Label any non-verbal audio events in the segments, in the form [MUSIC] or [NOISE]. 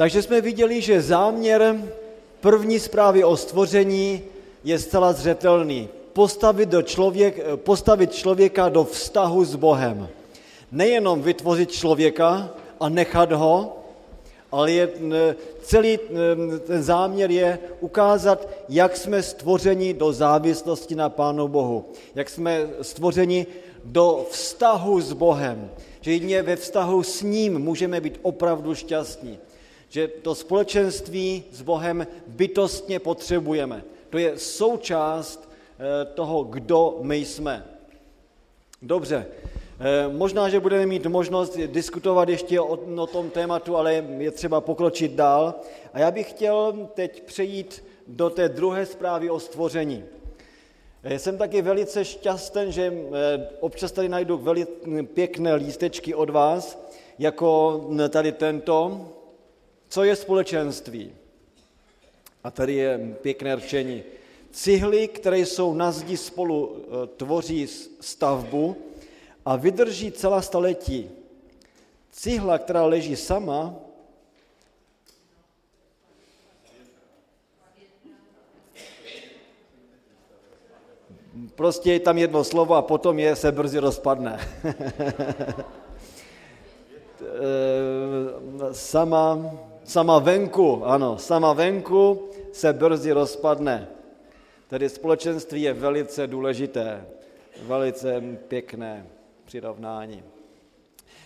Takže jsme viděli, že záměr první zprávy o stvoření je zcela zřetelný. Postavit, do člověk, postavit člověka do vztahu s Bohem. Nejenom vytvořit člověka a nechat ho, ale je, celý ten záměr je ukázat, jak jsme stvořeni do závislosti na Pánu Bohu, jak jsme stvořeni do vztahu s Bohem, že jedině ve vztahu s ním můžeme být opravdu šťastní, že to společenství s Bohem bytostně potřebujeme. To je součást eh, toho, kdo my jsme. Dobře, Eh, možná, že budeme mít možnost diskutovat ještě o, o tom tématu, ale je třeba pokročit dál. A já bych chtěl teď přejít do té druhé zprávy o stvoření. Eh, jsem taky velice šťastný, že občas tady najdu velice pěkné lístečky od vás, jako tady tento. Co je společenství? A tady je pěkné řečení. Cihly, které jsou na zdi spolu, tvoří stavbu, a vydrží celá staletí. Cihla, která leží sama, prostě je tam jedno slovo a potom je se brzy rozpadne. [LAUGHS] sama, sama venku, ano, sama venku se brzy rozpadne. Tedy společenství je velice důležité, velice pěkné přirovnání.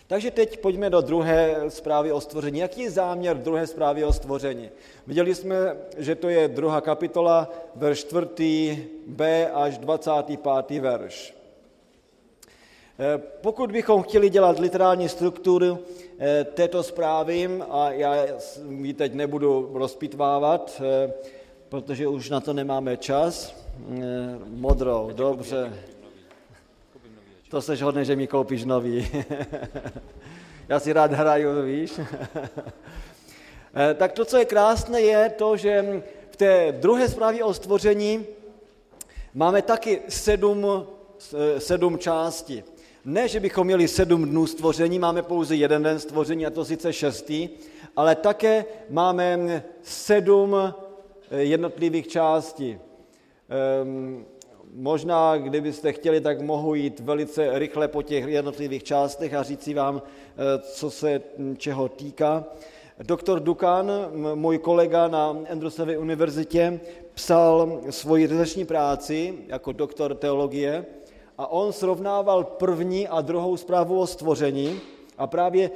Takže teď pojďme do druhé zprávy o stvoření. Jaký je záměr druhé zprávy o stvoření? Viděli jsme, že to je druhá kapitola, verš 4. b až 25. verš. Eh, pokud bychom chtěli dělat literární strukturu eh, této zprávy, a já ji teď nebudu rozpitvávat, eh, protože už na to nemáme čas, modrou, dobře, to seš hodný, že mi koupíš nový. [LAUGHS] Já si rád hraju, víš. [LAUGHS] Tak to, co je krásné, je to, že v té druhé zprávě o stvoření máme taky sedm, sedm částí. Ne, že bychom měli sedm dnů stvoření, máme pouze jeden den stvoření, a to sice šestý, ale také máme sedm eh, jednotlivých částí. Ehm, Možná, kdybyste chtěli, tak mohu jít velice rychle po těch jednotlivých částech a říci vám, eh, co se čeho týká. Doktor Dukan, můj kolega na Andrewsově univerzitě, psal svoji rezeční práci jako doktor teologie a on srovnával první a druhou zprávu o stvoření a právě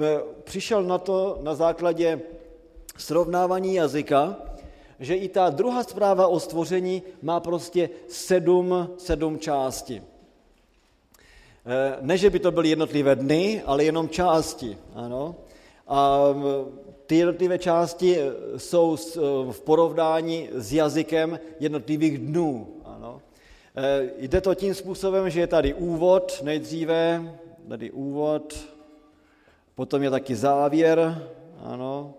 eh, přišel na to na základě srovnávání jazyka, že i ta druhá zpráva o stvoření má prostě sedm, sedm částí. Eh, ne, že by to byly jednotlivé dny, ale jenom části. Ano. A ty jednotlivé části eh, jsou v porovnání s jazykem jednotlivých dnů. Ano. Jde to tím způsobem, že je tady úvod nejdříve, tady úvod, potom je taky závěr, ano,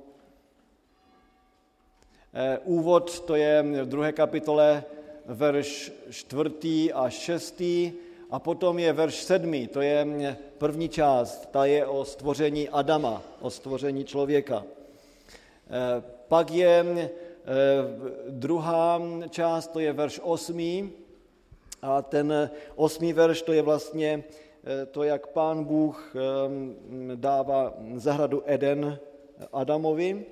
Eh, úvod to je v druhé kapitole verš čtvrtý a šestý a potom je verš sedmý, to je první část, ta je o stvoření Adama, o stvoření člověka. Eh, pak je eh, druhá část, to je verš osmý a ten osmý verš to je vlastně to, jak pán Bůh dává zahradu Eden Adamovi,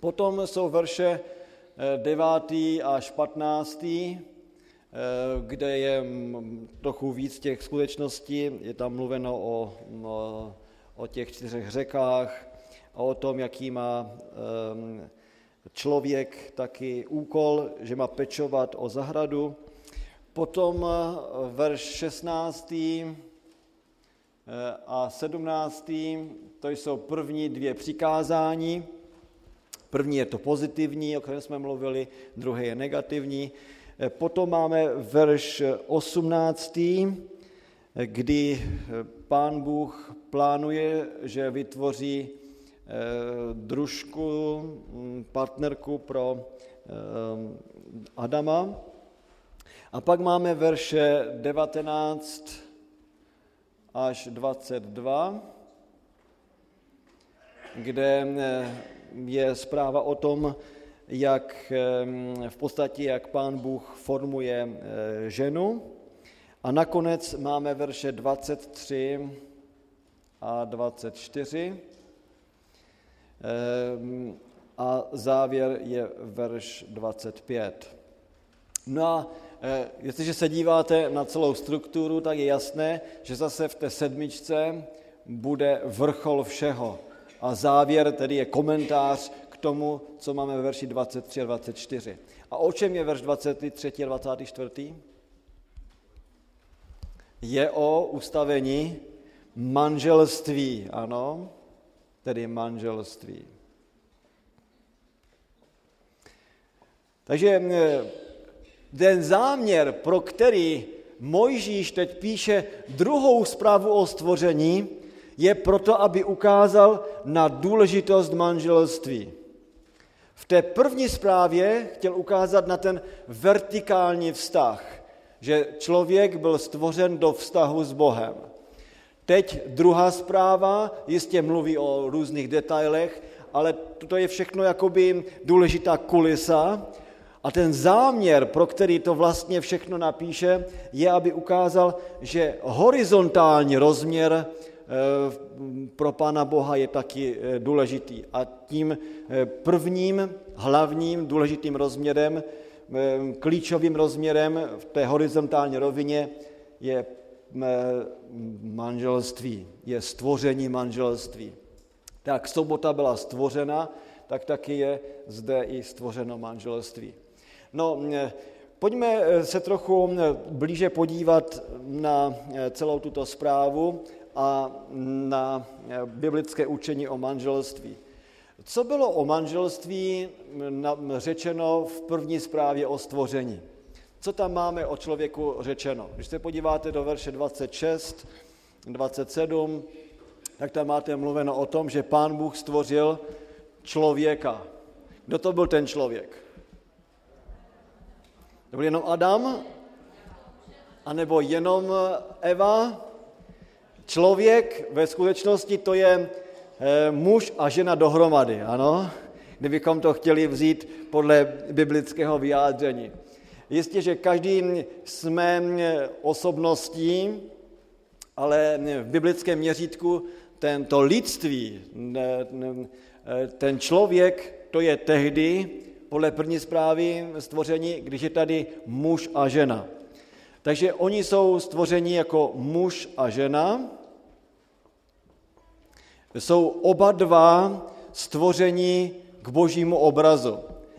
Potom jsou verše 9. Eh, až 15., eh, kde je trochu víc těch skutečností. Je tam mluveno o, o, o těch čtyřech řekách a o tom, jaký má ehm, člověk taky úkol, že má pečovat o zahradu. Potom eh, verš 16. a 17. to jsou první dvě přikázání, První je to pozitivní, o kterém jsme mluvili, druhý je negativní. Eh, potom máme verš 18., kdy eh, pán Bůh plánuje, že vytvoří eh, družku, hm, partnerku pro Adama. A pak máme verše 19 až 22, kde je zpráva o tom, jak v podstatě, jak pán Bůh formuje ženu. A nakonec máme verše 23 a 24. A závěr je verš 25. No a jestliže se díváte na celou strukturu, tak je jasné, že zase v té sedmičce bude vrchol všeho. A závěr tedy je komentář k tomu, co máme ve verši 23 a 24. A o čem je verš 23 a 24? Je o ustavení manželství, ano, tedy manželství. Takže ten záměr, pro který Mojžíš teď píše druhou zprávu o stvoření, je proto, aby ukázal na důležitost manželství. V té první zprávě chtěl ukázat na ten vertikální vztah, že člověk byl stvořen do vztahu s Bohem. Teď druhá zpráva jistě mluví o různých detailech, ale to je všechno jakoby důležitá kulisa, a ten záměr, pro který to vlastně všechno napíše, je, aby ukázal, že horizontální rozměr eh, pro Pána Boha je taky eh, důležitý. A tím eh, prvním hlavním důležitým rozměrem, klíčovým rozměrem v té horizontální rovině je manželství, je stvoření manželství. Tak sobota byla stvořena, tak taky je zde i stvořeno manželství. No, eh, pojďme eh, se trochu eh, blíže podívat na celou tuto zprávu a na biblické učení o manželství. Co bylo o manželství řečeno v první zprávě o stvoření? Co tam máme o člověku řečeno? Když se podíváte do verše 26, 27, tak tam máte mluveno o tom, že pán Bůh stvořil člověka. Kdo to byl ten člověk? Byl jenom Adam? A nebo jenom Eva? Člověk ve skutečnosti to je eh, muž a žena dohromady, ano? Kdybychom to chtěli vzít podle biblického vyjádření. Jistě, že každý jsme eh, osobností, ale v biblickém měřítku tento lidství, eh, ten člověk, to je tehdy, podle první zprávy stvoření, když je tady muž a žena. Takže oni jsou stvoření jako muž a žena. Jsou oba dva stvoření k božímu obrazu.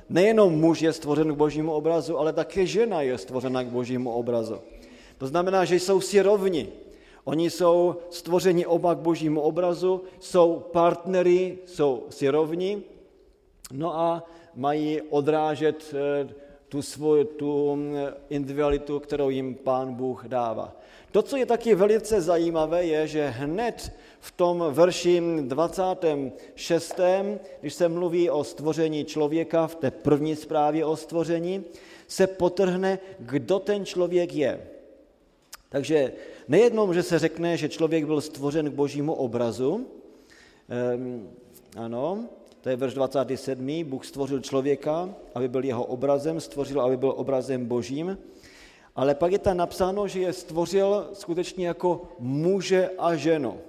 Nejenom muž je stvořen k božímu obrazu, ale také žena je stvořena k božímu obrazu. To znamená, že jsou si rovni. Oni jsou stvořeni oba k božímu obrazu, jsou partnery, jsou si rovni. No a mají odrážet eh, tu svou tu mm, individualitu, kterou jim pán Bůh dává. To, co je taky velice zajímavé, je, že hned v tom verši 26., když se mluví o stvoření člověka, v té první zprávě o stvoření, se potrhne, kdo ten člověk je. Takže nejednou, že se řekne, že člověk byl stvořen k božímu obrazu, um, ano, to je verš 27. Bůh stvořil člověka, aby byl jeho obrazem, stvořil, aby byl obrazem božím. Ale pak je tam napsáno, že je stvořil skutečně jako muže a ženu.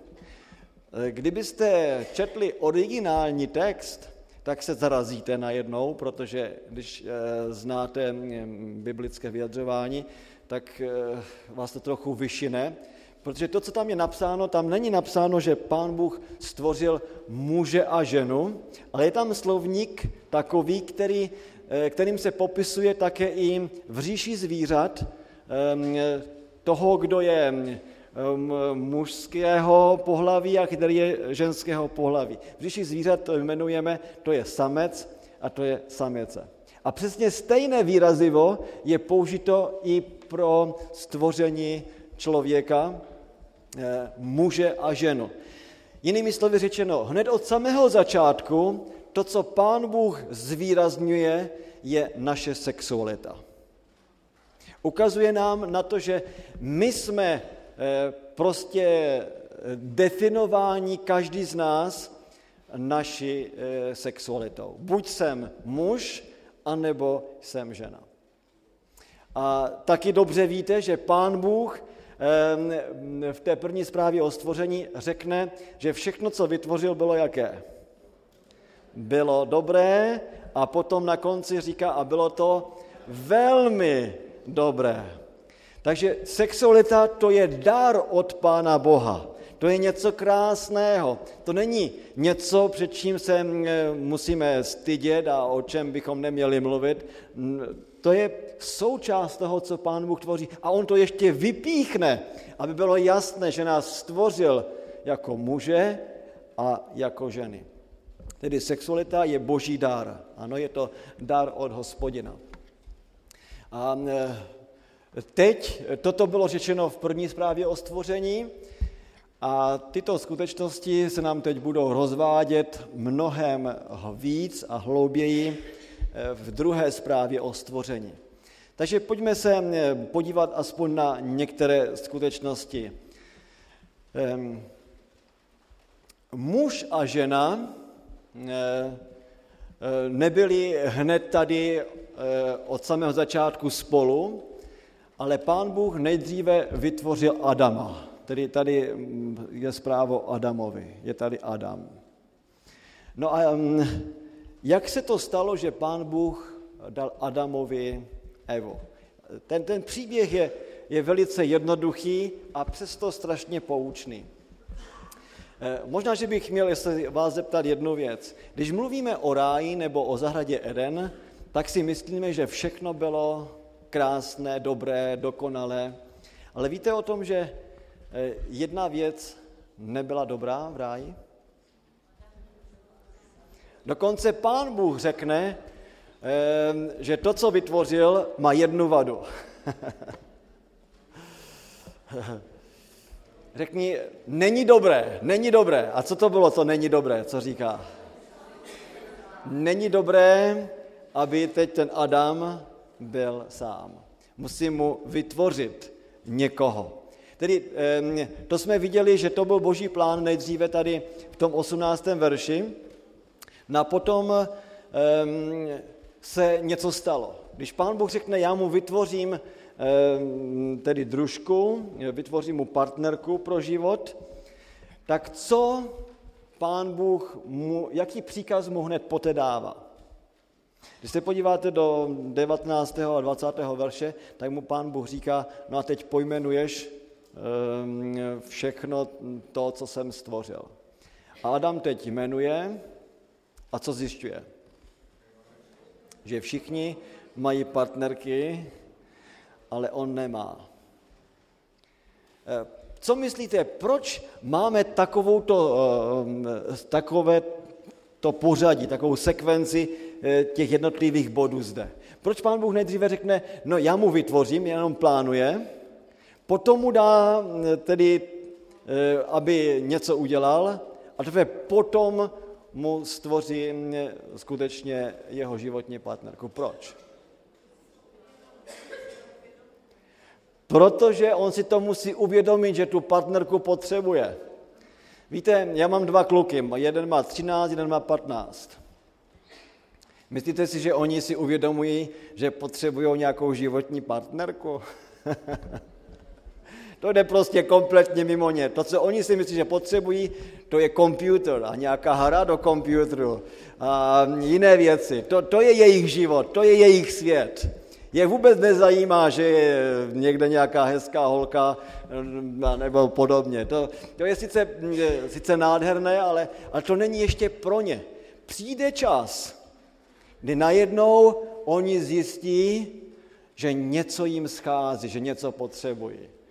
Kdybyste četli originální text, tak se zarazíte najednou, protože když eh, znáte biblické vyjadřování, tak eh, vás to trochu vyšine, Protože to, co tam je napsáno, tam není napsáno, že pán Bůh stvořil muže a ženu, ale je tam slovník takový, který, eh, kterým se popisuje také i v říši zvířat ehm, toho, kdo je ehm, mužského pohlaví a který je ženského pohlaví. V říši zvířat to jmenujeme, to je samec a to je samice. A přesně stejné výrazivo je použito i pro stvoření člověka, muže a ženu. Jinými slovy řečeno, hned od samého začátku to, co pán Bůh zvýrazňuje, je naše sexualita. Ukazuje nám na to, že my jsme eh, prostě definováni, každý z nás, naší sexualitou. Buď jsem muž, anebo jsem žena. A taky dobře víte, že Pán Bůh v té první zprávě o stvoření řekne, že všechno, co vytvořil, bylo jaké? Bylo dobré a potom na konci říká, a bylo to velmi dobré. Takže sexualita to je dar od Pána Boha. To je něco krásného. To není něco, před čím se musíme stydět a o čem bychom neměli mluvit. To je součást toho, co Pán Bůh tvoří. A on to ještě vypíchne, aby bylo jasné, že nás stvořil jako muže a jako ženy. Tedy sexualita je boží dar. Ano, je to dar od hospodina. A e, teď toto bylo řečeno v první zprávě o stvoření a tyto skutečnosti se nám teď budou rozvádět mnohem víc a hlouběji v druhé zprávě o stvoření. Takže pojďme se e, podívat aspoň na některé skutečnosti. Muž a žena nebyli hned tady od samého začátku spolu, ale pán Bůh nejdříve vytvořil Adama. Tedy tady mm, je zprávo Adamovi, je tady Adam. No a mm, jak se to stalo, že pán Bůh dal Adamovi Evo? Ten, ten příběh je, je velice jednoduchý a přesto strašně poučný. Eh, možná, že bych měl se vás zeptat jednu věc. Když mluvíme o ráji nebo o zahradě Eden, tak si myslíme, že všechno bylo krásné, dobré, dokonalé. Ale víte o tom, že eh, jedna věc nebyla dobrá v ráji? Dokonce pán Bůh řekne, eh, že to, co vytvořil, má jednu vadu. [LAUGHS] Řekni, není dobré, není dobré. A co to bylo, co není dobré, co říká? Není dobré, aby teď ten Adam byl sám. Musí mu vytvořit někoho. Tedy to jsme viděli, že to byl boží plán nejdříve tady v tom 18. verši. No a potom se něco stalo. Když pán Bůh řekne, já mu vytvořím tedy družku, vytvořím mu partnerku pro život, tak co pán Bůh, mu, jaký příkaz mu hned poté dává? Když se podíváte do 19. a 20. verše, tak mu pán Bůh říká, no a teď pojmenuješ všechno to, co jsem stvořil. A Adam teď jmenuje a co zjišťuje? Že všichni mají partnerky, ale on nemá. Eh, co myslíte, proč máme takovouto, eh, takové to pořadí, takovou sekvenci eh, těch jednotlivých bodů zde? Proč pán Bůh nejdříve řekne, no já mu vytvořím, jenom plánuje, potom mu dá tedy, aby něco udělal a teprve potom mu stvoří skutečně jeho životní partnerku. Proč? Protože on si to musí uvědomit, že tu partnerku potřebuje. Víte, já mám dva kluky, jeden má 13, jeden má 15. Myslíte si, že oni si uvědomují, že potřebují nějakou životní partnerku? [LAUGHS] to jde prostě kompletně mimo ně. To, co oni si myslí, že potřebují, to je počítač a nějaká hra do počítaču a jiné věci. To, to je jejich život, to je jejich svět je vůbec nezajímá, že je někde nějaká hezká holka eh, nebo podobně. To, to je sice, sice nádherné, ale, ale to není ještě pro ně. Přijde čas, kdy najednou oni zjistí, že něco jim schází, že něco potřebují.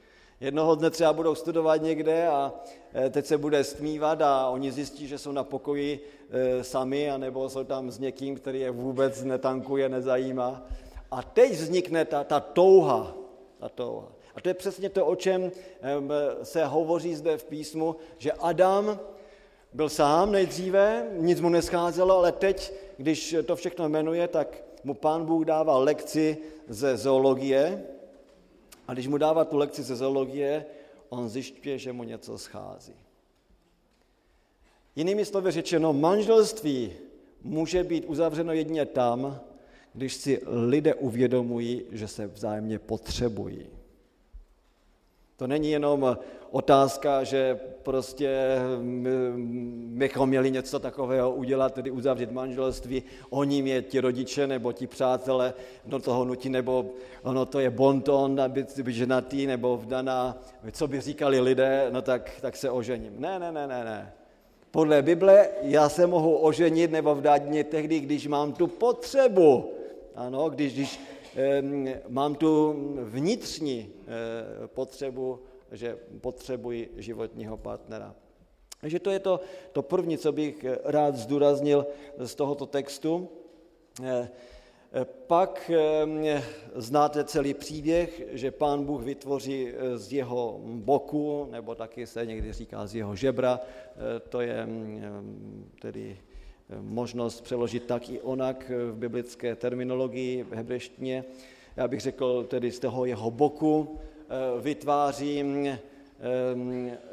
Jednoho dne třeba budou studovat někde a eh, teď se bude stmívat a oni zjistí, že jsou na pokoji eh, sami, anebo jsou tam s někým, který je vůbec netankuje, nezajímá. A teď vznikne ta, ta touha, ta touha. A to je přesně to, o čem se hovoří zde v písmu, že Adam byl sám nejdříve, nic mu nescházelo, ale teď, když to všechno jmenuje, tak mu pán Bůh dává lekci ze zoologie a když mu dává tu lekci ze zoologie, on zjišťuje, že mu něco schází. Jinými slovy řečeno, manželství může být uzavřeno jedině tam, když si lidé uvědomují, že se vzájemně potřebují. To není jenom otázka, že prostě bychom měli něco takového udělat, tedy uzavřít manželství, oni mě ti rodiče nebo ti přátelé do toho nutí, nebo ono to je bonton, aby být ženatý nebo vdaná, co by říkali lidé, no tak, tak se ožením. Ne, ne, ne, ne, ne. Podle Bible já se mohu oženit nebo vdát mě tehdy, když mám tu potřebu. Ano, když, když mám tu vnitřní eh, potřebu, že potřebuji životního partnera. Takže to je to, to první, co bych rád zdůraznil z tohoto textu. Eh, pak eh, znáte celý příběh, že pán Bůh vytvoří eh, z jeho boku, nebo taky se někdy říká z jeho žebra, to je mm, tedy možnost přeložit tak i onak v biblické terminologii, v hebrejštině. Já bych řekl tedy z toho jeho boku vytváří mm,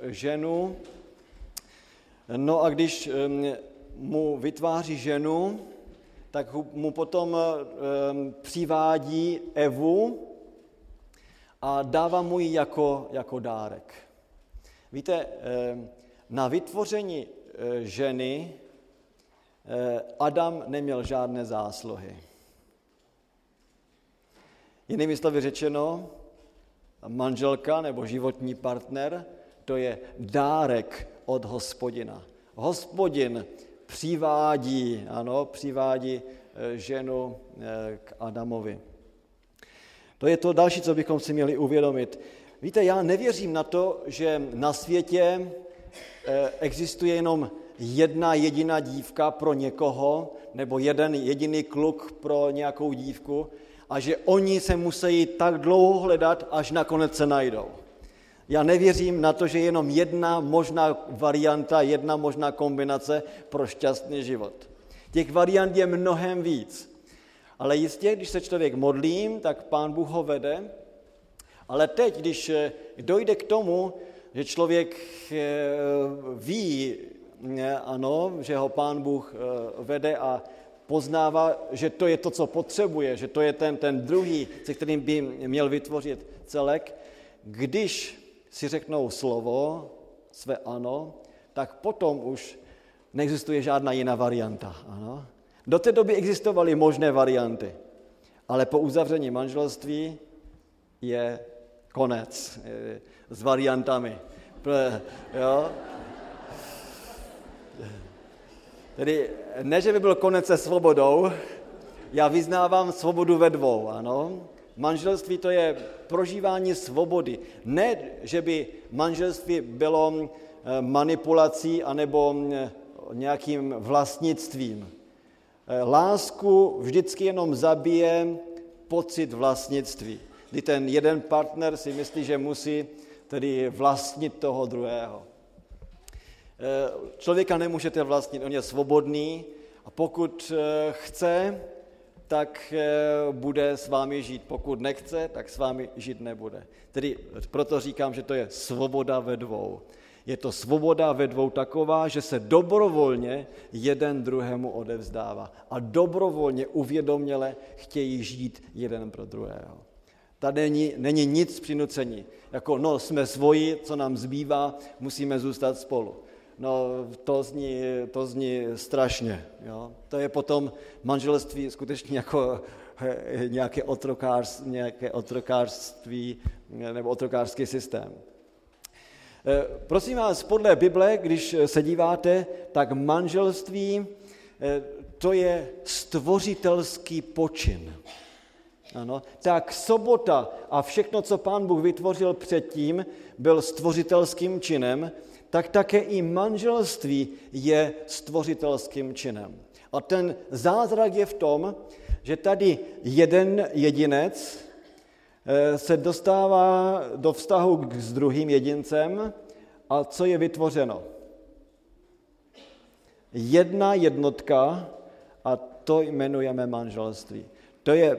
ženu. No a když mu vytváří ženu, tak mu potom přivádí Evu a dává mu ji jako, jako dárek. Víte, na vytvoření ženy Adam neměl žádné zásluhy. Jinými slovy řečeno, manželka nebo životní partner, to je dárek od hospodina. Hospodin přivádí, ano, přivádí eh, ženu eh, k Adamovi. To je to další, co bychom si měli uvědomit. Víte, já nevěřím na to, že na světě eh, existuje jenom jedna jediná dívka pro někoho, nebo jeden jediný kluk pro nějakou dívku a že oni se musí tak dlouho hledat, až nakonec se najdou. Já nevěřím na to, že je jenom jedna možná varianta, jedna možná kombinace pro šťastný život. Těch variant je mnohem víc. Ale jistě, když se člověk modlí, tak pán Bůh ho vede. Ale teď, když eh, dojde k tomu, že člověk eh, ví, ano, že ho pán Bůh vede a poznává, že to je to, co potřebuje, že to je ten, ten druhý, se kterým by měl vytvořit celek, když si řeknou slovo, své ano, tak potom už neexistuje žádná jiná varianta. Ano? Do té doby existovaly možné varianty, ale po uzavření manželství je konec s variantami. Jo? Tedy ne, že by byl konec se svobodou, já vyznávám svobodu ve dvou, ano. Manželství to je prožívání svobody. Ne, že by manželství bylo eh, manipulací anebo eh, nějakým vlastnictvím. Eh, lásku vždycky jenom zabije pocit vlastnictví, kdy ten jeden partner si myslí, že musí tedy vlastnit toho druhého. Člověka nemůžete vlastnit, on je svobodný a pokud chce, tak eh, bude s vámi žít. Pokud nechce, tak s vámi žít nebude. Tedy proto říkám, že to je svoboda ve dvou. Je to svoboda ve dvou taková, že se dobrovolně jeden druhému odevzdává a dobrovolně, uvědoměle chtějí žít jeden pro druhého. Tady není, není nic přinucení. Jako, no, jsme svoji, co nám zbývá, musíme zůstat spolu. No, to zní, to zní strašně. Jo? To je potom manželství skutečně jako nějaké, otrokář, nějaké otrokářství nebo otrokářský systém. Eh, prosím vás, podle Bible, když se díváte, tak manželství eh, to je stvořitelský počin. Ano. Tak sobota a všechno, co pán Bůh vytvořil předtím, byl stvořitelským činem, tak také i manželství je stvořitelským činem. A ten zázrak je v tom, že tady jeden jedinec eh, se dostává do vztahu s druhým jedincem a co je vytvořeno? Jedna jednotka a to jmenujeme manželství. To je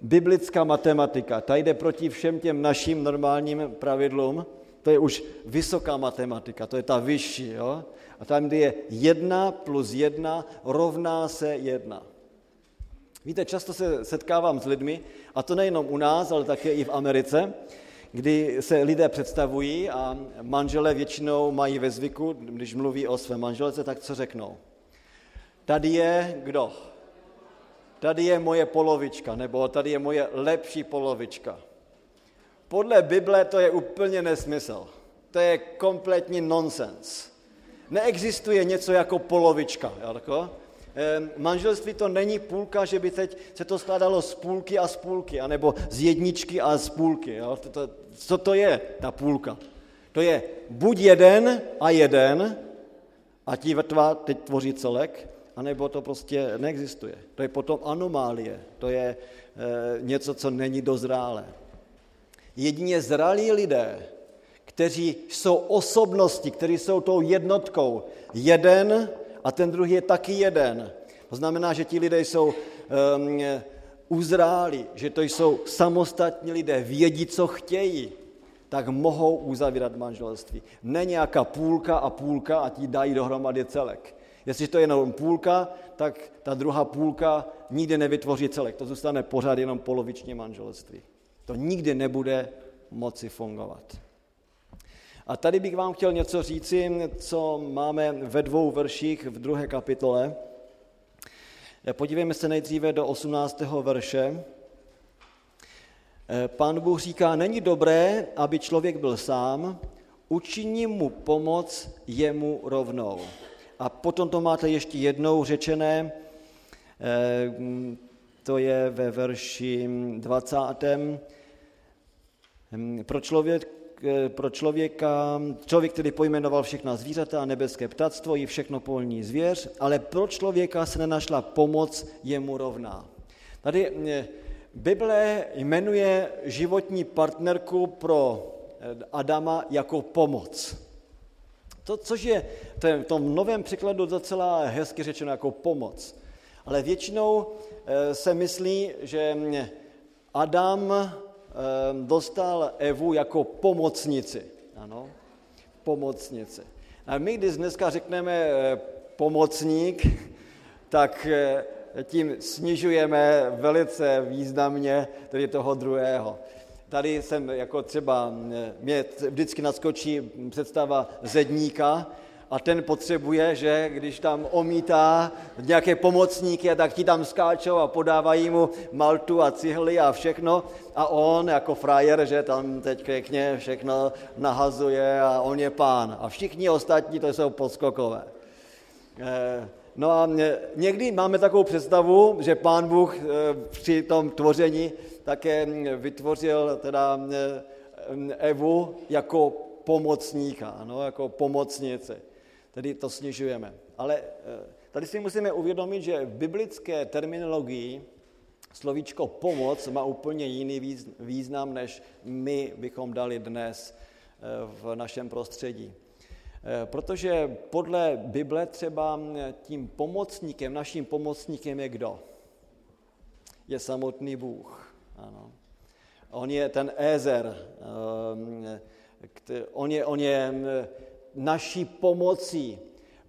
biblická matematika. Ta jde proti všem těm našim normálním pravidlům, to je už vysoká matematika, to je ta vyšší. Jo? A tam, kde je jedna plus jedna, rovná se jedna. Víte, často se setkávám s lidmi, a to nejenom u nás, ale také i v Americe, kdy se lidé představují a manželé většinou mají ve zvyku, když mluví o své manželce, tak co řeknou? Tady je kdo? Tady je moje polovička, nebo tady je moje lepší polovička. Podle Bible to je úplně nesmysl. To je kompletní nonsens. Neexistuje něco jako polovička. Jo, manželství to není půlka, že by teď se to skládalo z půlky a z půlky, anebo z jedničky a z půlky. Jo? To, to, co to je, ta půlka? To je buď jeden a jeden, a ti vrtva teď tvoří celek, anebo to prostě neexistuje. To je potom anomálie, to je e, něco, co není dozrálé. Jedině zralí lidé, kteří jsou osobnosti, kteří jsou tou jednotkou, jeden a ten druhý je taky jeden. To znamená, že ti lidé jsou um, uzráli, že to jsou samostatní lidé, vědí, co chtějí, tak mohou uzavírat manželství. Ne nějaká půlka a půlka a ti dají dohromady celek. Jestli to je jenom půlka, tak ta druhá půlka nikdy nevytvoří celek. To zůstane pořád jenom polovičně manželství. To nikdy nebude moci fungovat. A tady bych vám chtěl něco říci, co máme ve dvou verších v druhé kapitole. Podívejme se nejdříve do 18. verše. Pán Bůh říká, není dobré, aby člověk byl sám, učiní mu pomoc jemu rovnou. A potom to máte ještě jednou řečené, eh, to je ve verši 20. Pro, člověk, eh, pro člověka, člověk, který pojmenoval všechna zvířata a nebeské ptactvo i všechno polní zvěř, ale pro člověka se nenašla pomoc jemu rovná. Tady eh, Bible jmenuje životní partnerku pro Adama jako pomoc. To, což je v tom novém překladu docela hezky řečeno jako pomoc. Ale většinou eh, se myslí, že Adam eh, dostal Evu jako pomocnici. Ano, pomocnici. A my, když dneska řekneme eh, pomocník, [LAUGHS] tak tím snižujeme velice významně tedy toho druhého. Tady jsem jako třeba, mě vždycky naskočí představa zedníka, a ten potřebuje, že když tam omítá nějaké pomocníky, tak ti tam skáčou a podávají mu maltu a cihly a všechno a on jako frajer, že tam teď pěkně všechno nahazuje a on je pán. A všichni ostatní to jsou podskokové. Eh, no a někdy máme takovou představu, že pán Bůh eh, při tom tvoření také vytvořil teda eh, Evu jako pomocníka, no, jako pomocnice. Tedy to snižujeme. Ale eh, tady si musíme uvědomit, že v biblické terminologii slovíčko pomoc má úplně jiný význam, než my bychom dali dnes eh, v našem prostředí. Protože podle Bible třeba tím pomocníkem, naším pomocníkem je kdo? Je samotný Bůh. Ano. On je ten Ézer, on je, on je naší pomocí.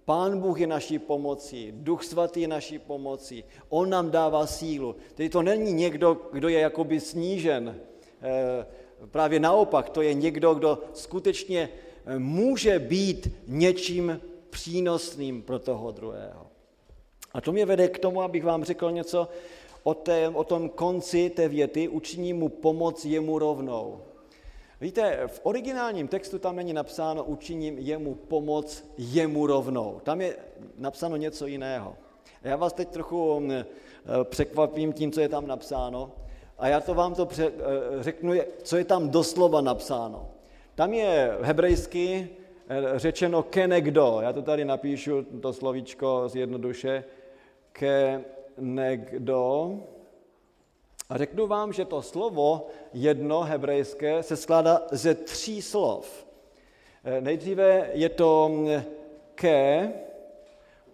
Pán Bůh je naší pomocí, Duch Svatý je naší pomocí. On nám dává sílu. Tedy to není někdo, kdo je jakoby snížen. Eh, právě naopak, to je někdo, kdo skutečně eh, může být něčím přínosným pro toho druhého. A to mě vede k tomu, abych vám řekl něco o, té, o tom konci té věty, učiní mu pomoc jemu rovnou. Víte, v originálním textu tam není napsáno učiním jemu pomoc jemu rovnou. Tam je napsáno něco jiného. Já vás teď trochu mm, eh, překvapím tím, co je tam napsáno. A já to vám to pře- eh, řeknu, co je tam doslova napsáno. Tam je hebrejsky eh, řečeno kenegdo. Já to tady napíšu, to slovíčko zjednoduše. Kenegdo. A řeknu vám, že to slovo jedno hebrejské se skládá ze tří slov. Eh, nejdříve je to mm, ke,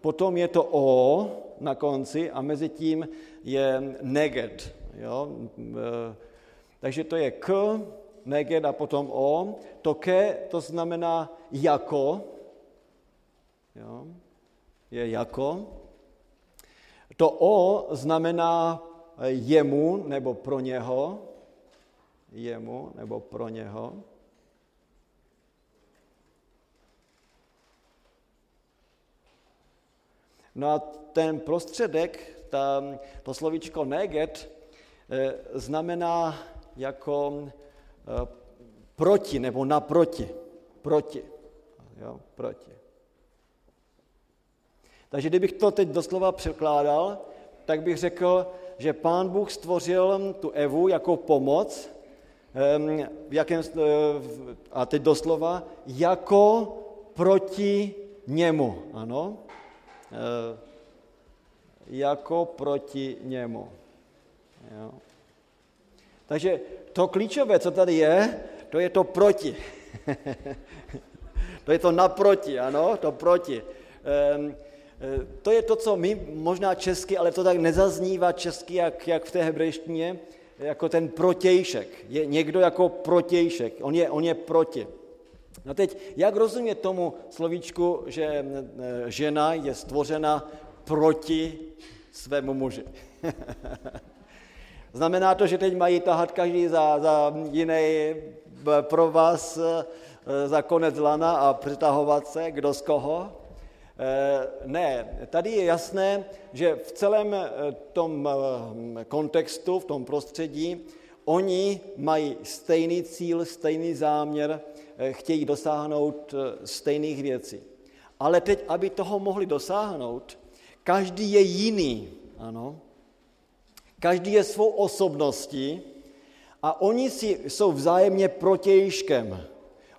potom je to o na konci a mezi tím je neged. Jo? Eh, takže to je k, neged a potom o. To ke, to znamená jako. Jo? Je jako. To o znamená jemu nebo pro něho. Jemu nebo pro něho. No a ten prostředek, ta, to slovíčko neget, eh, znamená jako eh, proti nebo naproti. Proti. Jo, proti. Takže kdybych to teď doslova překládal, tak bych řekl, že pán Bůh stvořil tu Evu jako pomoc, v jakém, eh, a teď doslova, jako proti němu. Ano? Eh, jako proti němu. Jo. Takže to klíčové, co tady je, to je to proti. [LAUGHS] to je to naproti, ano, to proti. To je to, co my možná česky, ale to tak nezaznívá česky, jak, jak v té hebrejštině, jako ten protějšek. Je někdo jako protějšek, on je, on je proti. No teď, jak rozumět tomu slovíčku, že e, žena je stvořena proti svému muži? [LAUGHS] Znamená to, že teď mají tahat každý za, za jiný pro vás za konec lana a přetahovat se, kdo z koho? E, ne, tady je jasné, že v celém tom kontextu, v tom prostředí, oni mají stejný cíl, stejný záměr, Eh, chtějí dosáhnout eh, stejných věcí. Ale teď, aby toho mohli dosáhnout, každý je jiný, ano. Každý je svou osobností a oni si jsou vzájemně protějškem.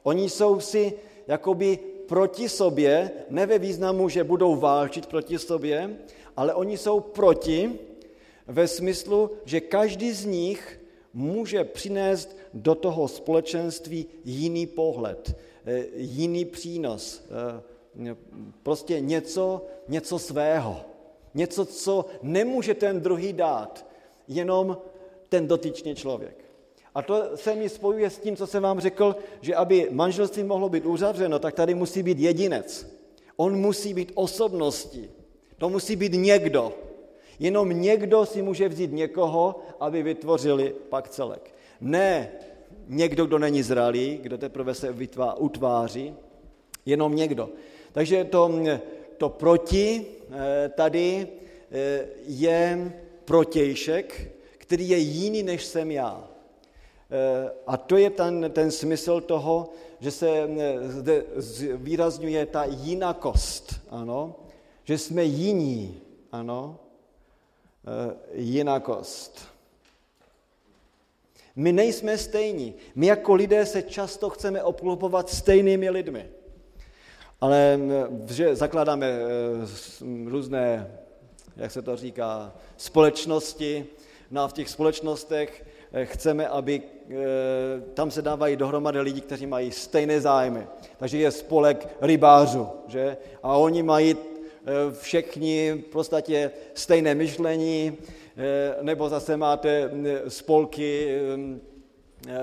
Oni jsou si jakoby proti sobě, ne ve významu, že budou válčit proti sobě, ale oni jsou proti ve smyslu, že každý z nich může přinést do toho společenství jiný pohled, eh, jiný přínos, eh, prostě něco, něco svého. Něco, co nemůže ten druhý dát, jenom ten dotyčný člověk. A to se mi spojuje s tím, co jsem vám řekl, že aby manželství mohlo být uzavřeno, tak tady musí být jedinec. On musí být osobností. To musí být někdo. Jenom někdo si může vzít někoho, aby vytvořili pak celek. Ne někdo, kdo není zralý, kdo teprve se vytvá, utváří, jenom někdo. Takže to, to proti eh, tady eh, je protějšek, který je jiný, než jsem já. Eh, a to je ten, ten smysl toho, že se zde výrazňuje ta jinakost, ano? že jsme jiní, ano? jinakost. My nejsme stejní. My jako lidé se často chceme obklopovat stejnými lidmi. Ale že zakládáme různé, jak se to říká, společnosti, no a v těch společnostech chceme, aby e, tam se dávají dohromady lidi, kteří mají stejné zájmy. Takže je spolek rybářů, že? A oni mají všichni v podstatě stejné myšlení, Eh, nebo zase máte spolky eh,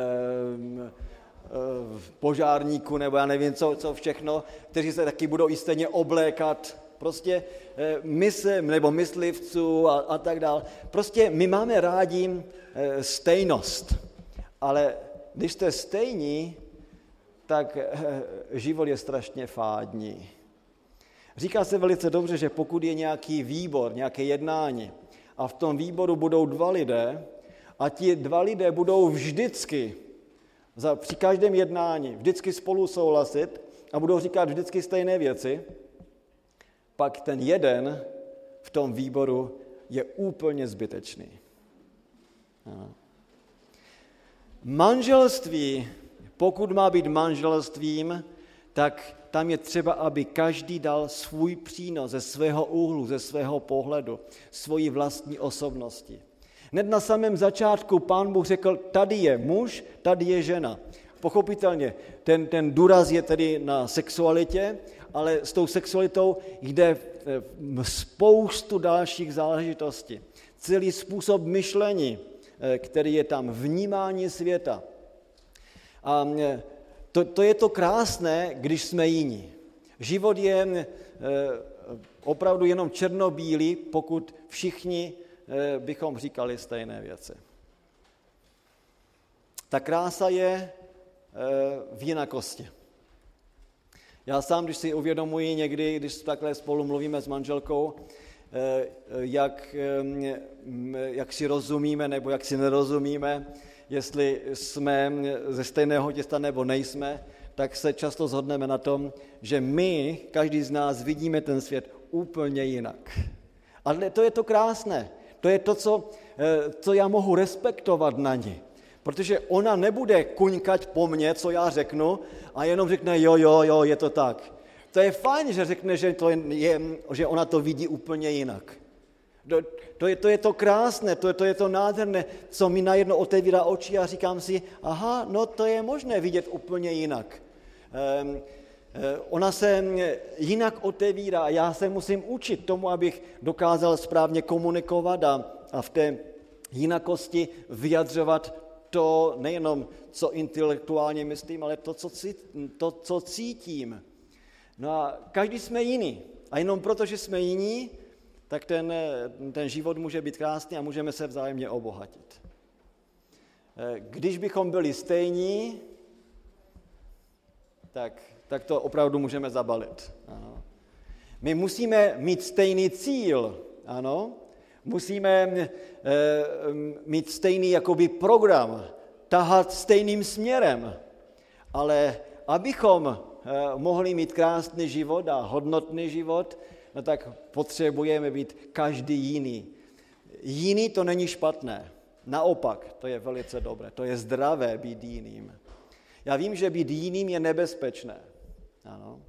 požárníků, nebo já nevím, co, co všechno, kteří se taky budou i stejně oblékat, prostě eh, mysl, nebo myslivců a, a tak dále. Prostě my máme rádi stejnost, ale když jste stejní, tak život je strašně fádní. Říká se velice dobře, že pokud je nějaký výbor, nějaké jednání, a v tom výboru budou dva lidé a ti dva lidé budou vždycky za, při každém jednání vždycky spolu souhlasit a budou říkat vždycky stejné věci, pak ten jeden v tom výboru je úplně zbytečný. Manželství, pokud má být manželstvím, tak tam je třeba, aby každý dal svůj přínos ze svého úhlu, ze svého pohledu, svoji vlastní osobnosti. Hned na samém začátku pán Bůh řekl, tady je muž, tady je žena. Pochopitelně, ten, ten důraz je tedy na sexualitě, ale s tou sexualitou jde spoustu dalších záležitostí. Celý způsob myšlení, eh, který je tam, vnímání světa. A eh, to, to je to krásné, když jsme jiní. Život je opravdu jenom černobílý, pokud všichni bychom říkali stejné věci. Ta krása je v jinakosti. Já sám, když si uvědomuji někdy, když takhle spolu mluvíme s manželkou, eh, jak, eh, jak si rozumíme nebo jak si nerozumíme, jestli jsme ze stejného těsta nebo nejsme, tak se často zhodneme na tom, že my, každý z nás, vidíme ten svět úplně jinak. Ale to je to krásné. To je to, co, eh, co já mohu respektovat na ní. Protože ona nebude kuňkat po mně, co já řeknu, a jenom řekne, jo, jo, jo, je to tak. To je fajn, že řekne, že, to je, že ona to vidí úplně jinak. To, to, je, to je to krásné, to je, to je to nádherné, co mi najednou otevírá oči a říkám si, aha, no to je možné vidět úplně jinak. Um, Ona se jinak otevírá a já se musím učit tomu, abych dokázal správně komunikovat a, a v té jinakosti vyjadřovat to nejenom, co intelektuálně myslím, ale to, co, to, co cítím. No a každý jsme jiný. A jenom proto, že jsme jiní, tak ten, ten život může být krásný a můžeme se vzájemně obohatit. Když bychom byli stejní, tak, tak to opravdu můžeme zabalit. Ano. My musíme mít stejný cíl, ano, musíme eh, mít stejný jakoby program, tahat stejným směrem. Ale abychom eh, mohli mít krásný život a hodnotný život, no tak potřebujeme být každý jiný. Jiný to není špatné. Naopak, to je velice dobré. To je zdravé být jiným. Já vím, že být jiným je nebezpečné. Ano.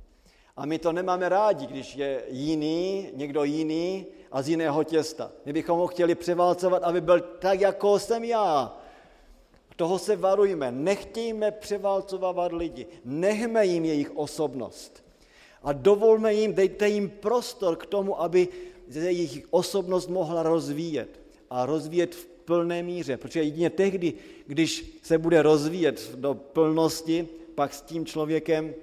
A my to nemáme rádi, když je jiný, někdo jiný a z jiného těsta. My bychom ho chtěli převálcovat, aby byl tak, jako jsem já. Toho se varujme. Nechtějme převálcovávat lidi. Nechme jim jejich osobnost. A dovolme jim, dejte jim prostor k tomu, aby jejich osobnost mohla rozvíjet. A rozvíjet v plné míře. Protože jedině tehdy, když se bude rozvíjet do plnosti, pak s tím člověkem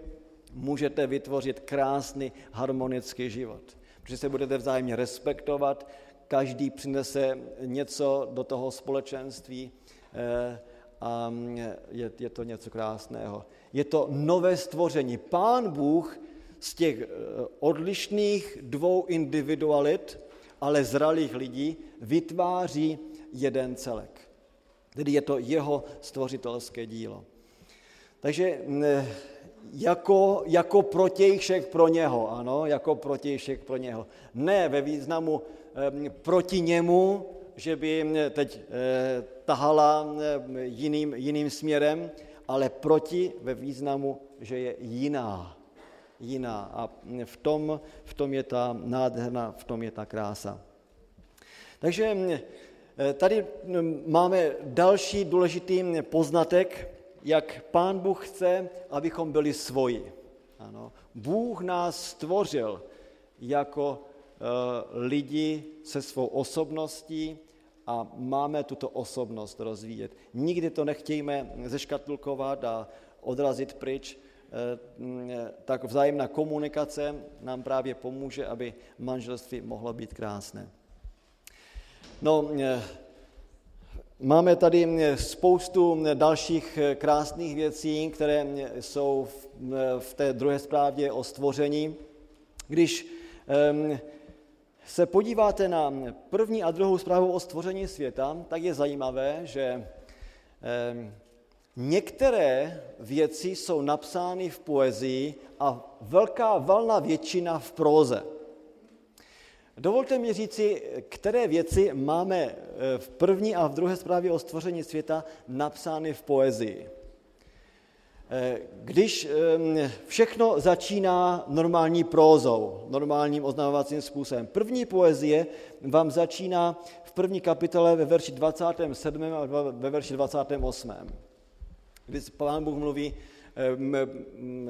můžete vytvořit krásný, harmonický život. Protože se budete vzájemně respektovat, každý přinese něco do toho společenství eh, a je, je to něco krásného. Je to nové stvoření. Pán Bůh z těch eh, odlišných dvou individualit, ale zralých lidí, vytváří jeden celek. Tedy je to jeho stvořitelské dílo. Takže jako, jako protějšek pro něho, ano, jako protějšek pro něho. Ne ve významu e, proti němu, že by teď e, tahala e, jiným, jiným směrem, ale proti ve významu, že je jiná. Jiná. A v tom, v tom je ta nádherna, v tom je ta krása. Takže tady máme další důležitý poznatek, jak Pán Bůh chce, abychom byli svoji. Ano. Bůh nás stvořil jako lidi se svou osobností a máme tuto osobnost rozvíjet. Nikdy to nechtějme zeškatulkovat a odrazit pryč, eh, tak vzájemná komunikace nám právě pomůže, aby manželství mohlo být krásné. No, eh, Máme tady spoustu dalších krásných věcí, které jsou v té druhé zprávě o stvoření. Když se podíváte na první a druhou zprávu o stvoření světa, tak je zajímavé, že některé věci jsou napsány v poezii a velká valná většina v próze. Dovolte mi říci, které věci máme eh, v první a v druhé zprávě o stvoření světa napsány v poezii. Eh, když ehm, všechno začíná normální prózou, normálním oznamovacím způsobem. První poezie vám začíná v první kapitole ve verši 27. a ve verši 28. Kdy pán Bůh mluví, ehm,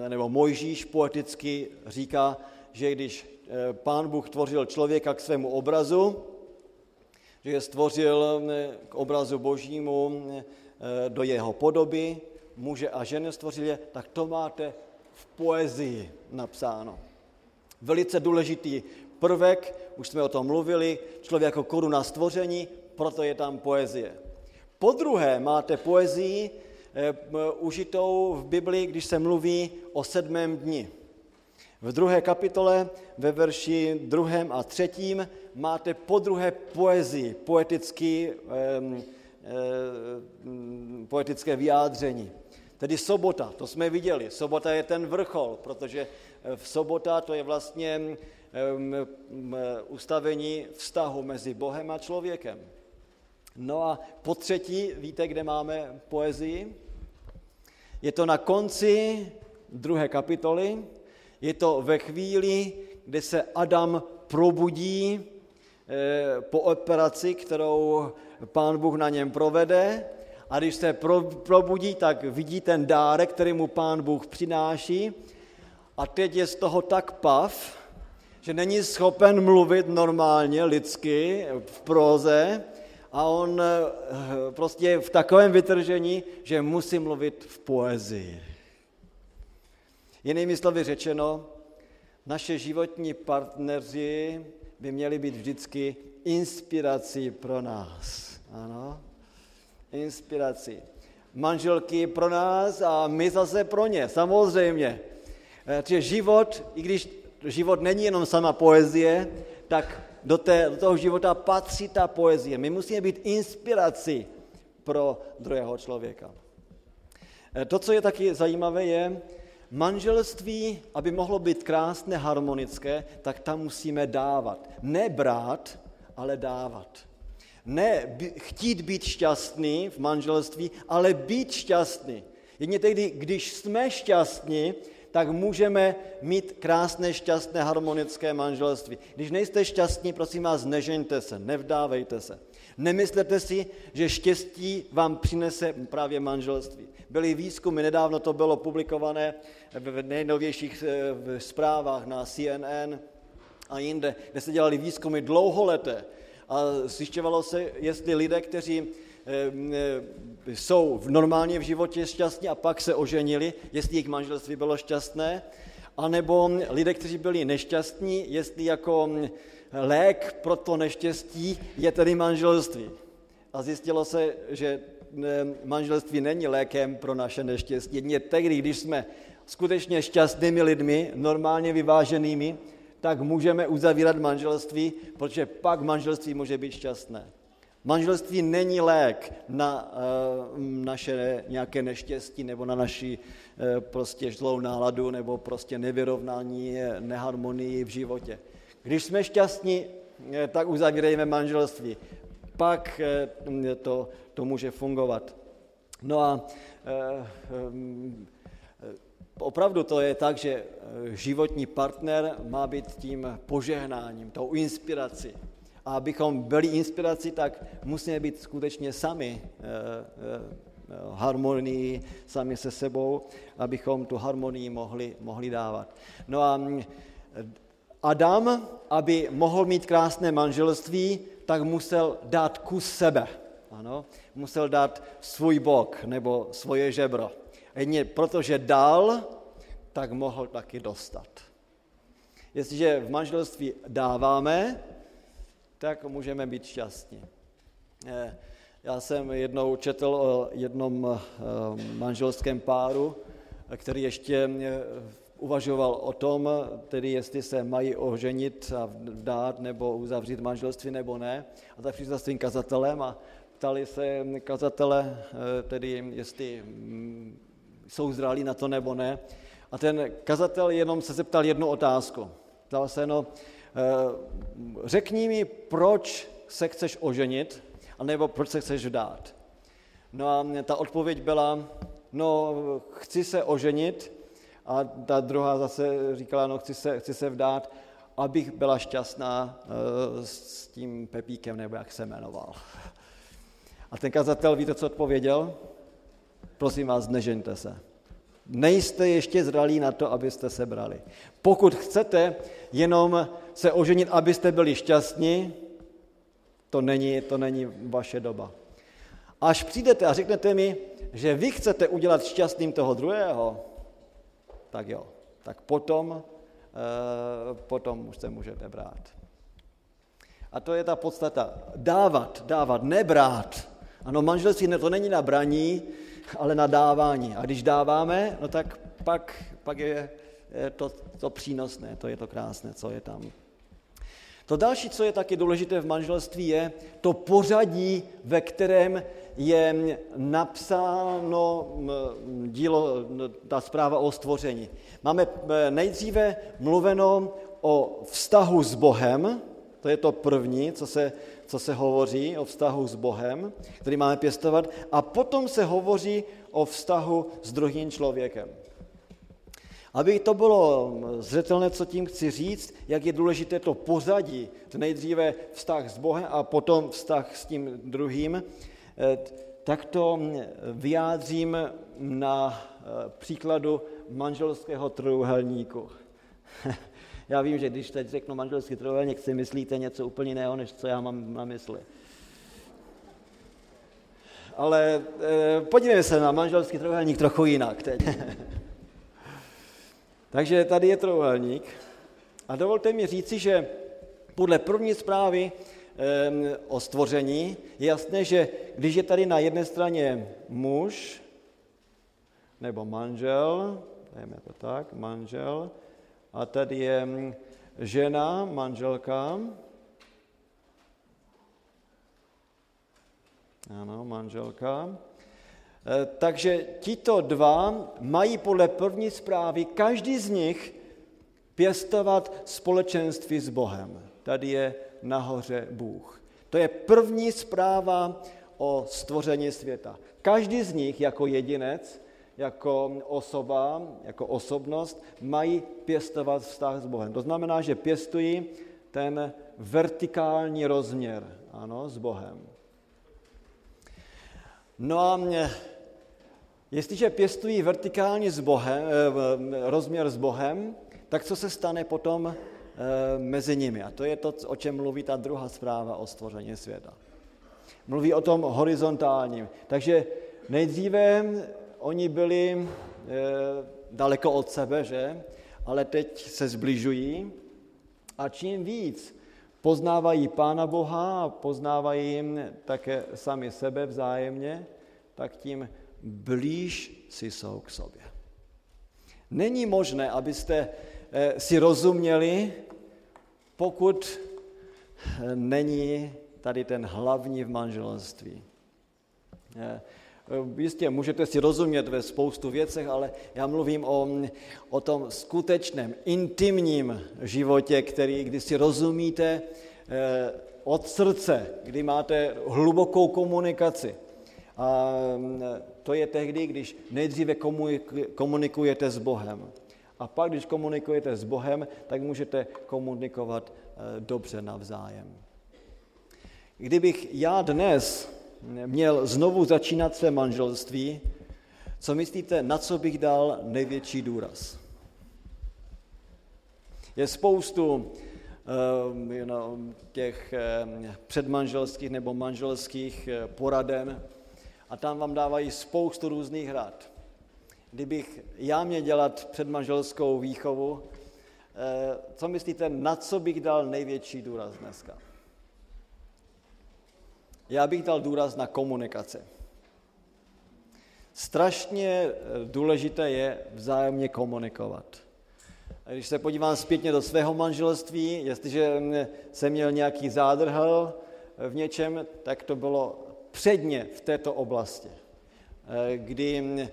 nebo Mojžíš poeticky říká, že když Eh, pán Bůh tvořil člověka k svému obrazu, že je stvořil eh, k obrazu božímu eh, do jeho podoby, muže a ženy stvořil je, tak to máte v poezii napsáno. Velice důležitý prvek, už jsme o tom mluvili, člověk jako koruna stvoření, proto je tam poezie. Po druhé máte poezii e, užitou v Biblii, když se mluví o sedmém dni. V druhé kapitole, ve verši druhém a třetím, máte po druhé poezii, poetický, e, e, poetické vyjádření. Tedy sobota, to jsme viděli. Sobota je ten vrchol, protože v sobota to je vlastně ustavení vztahu mezi Bohem a člověkem. No a po třetí, víte, kde máme poezii? Je to na konci druhé kapitoly, je to ve chvíli, kdy se Adam probudí eh, po operaci, kterou pán Bůh na něm provede a když se probudí, tak vidí ten dárek, který mu pán Bůh přináší a teď je z toho tak pav, že není schopen mluvit normálně, lidsky, v próze a on eh, prostě je v takovém vytržení, že musí mluvit v poezii. Jinými slovy řečeno, naše životní partneři by měli být vždycky inspirací pro nás. Ano, inspirací. Manželky pro nás a my zase pro ně, samozřejmě. Eh, život, i když život není jenom sama poezie, tak do, té, do toho života patří ta poezie. My musíme být inspirací pro druhého člověka. Eh, to, co je taky zajímavé, je, manželství, aby mohlo být krásné, harmonické, tak tam musíme dávat. Ne brát, ale dávat. Ne chtít být šťastný v manželství, ale být šťastný. Jedně tehdy, když jsme šťastní, tak můžeme mít krásné, šťastné, harmonické manželství. Když nejste šťastní, prosím vás, nežeňte se, nevdávejte se. Nemyslete si, že štěstí vám přinese právě manželství. Byly výzkumy, nedávno to bylo publikované v nejnovějších eh, zprávách na CNN a jinde, kde se dělali výzkumy dlouholeté a zjišťovalo se, jestli lidé, kteří Eh, eh, jsou normálně v životě šťastní a pak se oženili, jestli jejich manželství bylo šťastné, anebo lidé, kteří byli nešťastní, jestli jako hm, lék pro to neštěstí je tedy manželství. A zjistilo se, že hm, manželství není lékem pro naše neštěstí. Jedně tehdy, když jsme skutečně šťastnými lidmi, normálně vyváženými, tak můžeme uzavírat manželství, protože pak manželství může být šťastné. Manželství není lék na uh, naše nějaké neštěstí nebo na naši uh, prostě zlou náladu nebo prostě nevyrovnání, neharmonii v životě. Když jsme šťastní, eh, tak uzavírejme manželství. Pak uh, to, to může fungovat. No a um, opravdu to je tak, že životní partner má být tím požehnáním, tou inspirací. A abychom byli inspirací, tak musíme být skutečně sami eh, eh, harmonii, sami se sebou, abychom tu harmonii mohli, mohli dávat. No a mm, Adam, aby mohl mít krásné manželství, tak musel dát kus sebe. Ano, musel dát svůj bok nebo svoje žebro. Jedně protože dal, tak mohl taky dostat. Jestliže v manželství dáváme, tak můžeme být šťastní. Eh, já jsem jednou četl o jednom eh, manželském páru, který ještě eh, uvažoval o tom, tedy jestli se mají oženit a dát nebo uzavřít manželství nebo ne. A tak přišel s svým kazatelem a ptali se kazatele, tedy jestli mm, jsou zralí na to nebo ne. A ten kazatel jenom se zeptal jednu otázku. Ptal se, no, Eh, řekni mi, proč se chceš oženit, anebo proč se chceš vdát. No a ta odpověď byla, no chci se oženit, a ta druhá zase říkala, no chci se, chci se vdát, abych byla šťastná uh, s tím Pepíkem, nebo jak se jmenoval. [LAUGHS] A ten kazatel, víte, co odpověděl? Prosím vás, nežeňte se. Nejste ještě zralí na to, abyste se brali. Pokud chcete jenom se oženit, abyste byli šťastní, to není, to není vaše doba. Až přijdete a řeknete mi, že vy chcete udělat šťastným toho druhého, tak jo, tak potom potom už se můžete brát. A to je ta podstata. Dávat, dávat, nebrát. Ano, manželství to není na braní, ale na dávání. A když dáváme, no tak pak, pak je to, to přínosné, to je to krásné, co je tam. To další, co je taky důležité v manželství, je to pořadí, ve kterém je napsáno dílo, ta zpráva o stvoření. Máme nejdříve mluveno o vztahu s Bohem, to je to první, co se, co se hovoří o vztahu s Bohem, který máme pěstovat, a potom se hovoří o vztahu s druhým člověkem. Aby to bylo zřetelné, co tím chci říct, jak je důležité to pořadí, to nejdříve vztah s Bohem a potom vztah s tím druhým, eh, tak to vyjádřím na eh, příkladu manželského trojuhelníku. [LAUGHS] Já vím, že když teď řeknu manželský trojuhelník, si myslíte něco úplně jiného, než co já mám na mysli. Ale e, podívejme se na manželský trojuhelník trochu jinak teď. [LAUGHS] Takže tady je trojuhelník. A dovolte mi říci, že podle první zprávy e, o stvoření je jasné, že když je tady na jedné straně muž nebo manžel, dejme to tak, manžel, a tady je mm, žena, manželka. Ano, manželka. E, takže tito dva mají podle první zprávy, každý z nich pěstovat společenství s Bohem. Tady je nahoře Bůh. To je první zpráva o stvoření světa. Každý z nich jako jedinec jako osoba, jako osobnost, mají pěstovat vztah s Bohem. To znamená, že pěstují ten vertikální rozměr, ano, s Bohem. No a mě, jestliže pěstují vertikální s Bohem, eh, rozměr s Bohem, tak co se stane potom eh, mezi nimi? A to je to, o čem mluví ta druhá zpráva o stvoření světa. Mluví o tom horizontálním. Takže nejdříve oni byli eh, daleko od sebe, že? Ale teď se zbližují a čím víc poznávají Pána Boha a poznávají také sami sebe vzájemně, tak tím blíž si jsou k sobě. Není možné, abyste eh, si rozuměli, pokud eh, není tady ten hlavní v manželství. Eh, jistě můžete si rozumět ve spoustu věcech, ale já mluvím o, o tom skutečném, intimním životě, který, kdy si rozumíte eh, od srdce, kdy máte hlubokou komunikaci. A mm, to je tehdy, když nejdříve komunikujete s Bohem. A pak, když komunikujete s Bohem, tak můžete komunikovat eh, dobře navzájem. Kdybych já dnes měl znovu začínat své manželství, co myslíte, na co bych dal největší důraz? Je spoustu know, těch uh, předmanželských nebo manželských uh, poraden a tam vám dávají spoustu různých rad. Kdybych já měl dělat předmanželskou výchovu, co myslíte, na co bych dal největší důraz dneska? Já bych dal důraz na komunikaci. Strašně eh, důležité je vzájemně komunikovat. Když se podívám zpětně do svého manželství, jestliže jsem měl nějaký zádrhel eh, v něčem, tak to bylo předně v této oblasti, eh, kdy